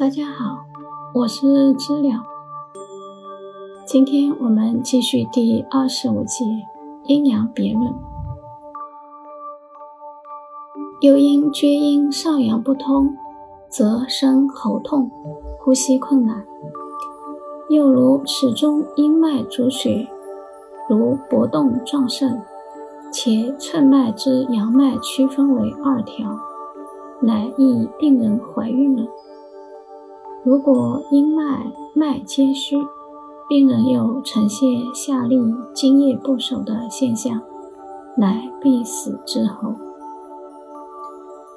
大家好，我是知了。今天我们继续第二十五节阴阳别论。又因厥阴上阳不通，则生喉痛、呼吸困难；又如齿中阴脉主血，如搏动壮盛，且寸脉之阳脉区分为二条，乃易病人怀孕了。如果阴脉脉皆虚，病人又呈现下利津液不守的现象，乃必死之候。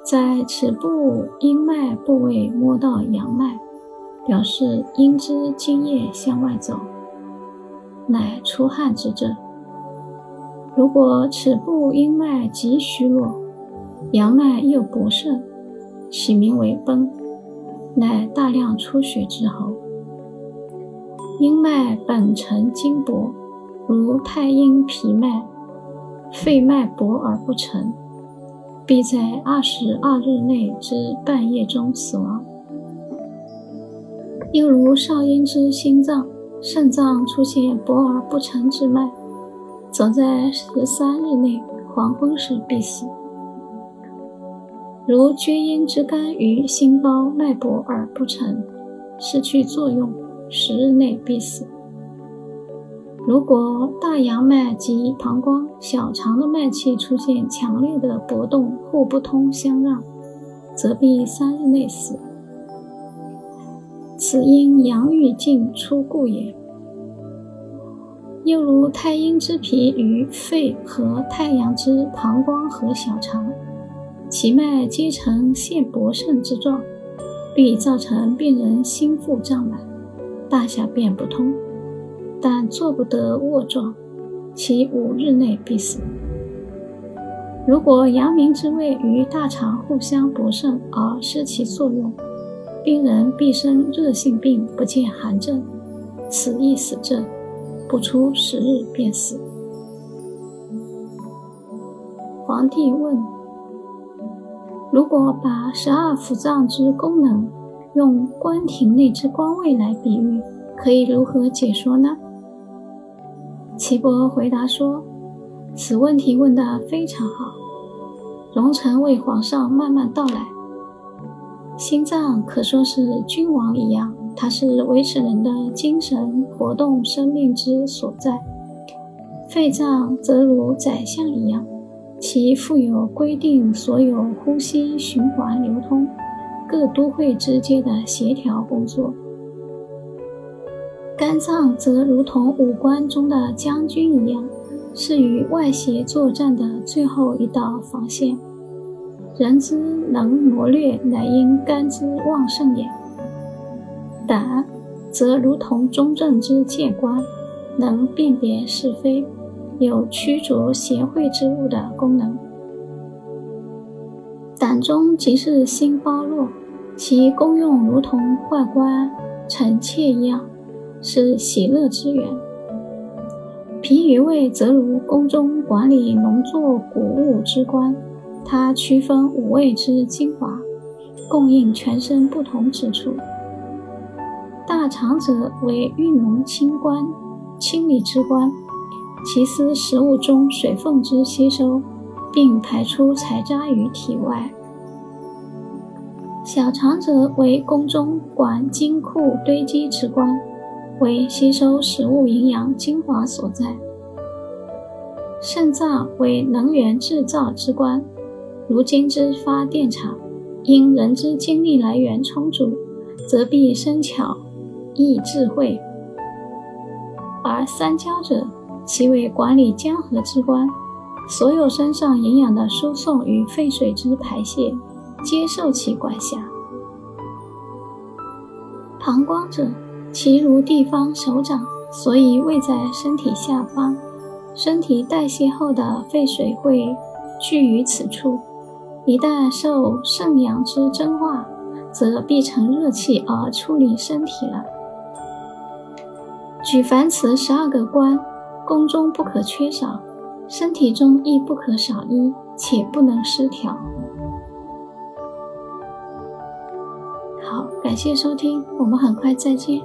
在此部阴脉部位摸到阳脉，表示阴之津液向外走，乃出汗之症。如果此部阴脉极虚弱，阳脉又不盛，起名为崩。乃大量出血之后，阴脉本成筋薄，如太阴脾脉，肺脉薄而不成，必在二十二日内之半夜中死亡。又如少阴之心脏、肾脏出现薄而不成之脉，则在十三日内黄昏时必死。如厥阴之肝与心包脉搏而不成，失去作用，十日内必死。如果大阳脉及膀胱、小肠的脉气出现强烈的搏动，互不通相让，则必三日内死。此因阳欲尽出故也。又如太阴之脾与肺和太阳之膀胱和小肠。其脉皆呈现薄盛之状，必造成病人心腹胀满，大小便不通，但做不得卧状，其五日内必死。如果阳明之胃与大肠互相搏盛而失其作用，病人必生热性病，不见寒症，此亦死症，不出十日便死。皇帝问。如果把十二腑脏之功能用关廷内之官位来比喻，可以如何解说呢？岐伯回答说：“此问题问得非常好。容臣为皇上慢慢道来。心脏可说是君王一样，它是维持人的精神活动、生命之所在；肺脏则如宰相一样。”其负有规定所有呼吸、循环、流通各都会之间的协调工作。肝脏则如同五官中的将军一样，是与外邪作战的最后一道防线。人之能谋略，乃因肝之旺盛也。胆则如同中正之戒官，能辨别是非。有驱逐邪秽之物的功能。胆中即是心包络，其功用如同宦官臣妾一样，是喜乐之源。脾与胃则如宫中管理农作谷物之官，它区分五味之精华，供应全身不同之处。大肠者为运农清官，清理之官。其司食物中水分之吸收，并排出残渣于体外。小肠则为宫中管金库堆积之官，为吸收食物营养精华所在。肾脏为能源制造之官，如今之发电厂，因人之精力来源充足，则必生巧易智慧。而三焦者。其为管理江河之官，所有身上营养的输送与废水之排泄，皆受其管辖。膀胱者，其如地方首长，所以位在身体下方。身体代谢后的废水会聚于此处，一旦受肾阳之蒸化，则必成热气而出离身体了。举凡此十二个官。宫中不可缺少，身体中亦不可少一，且不能失调。好，感谢收听，我们很快再见。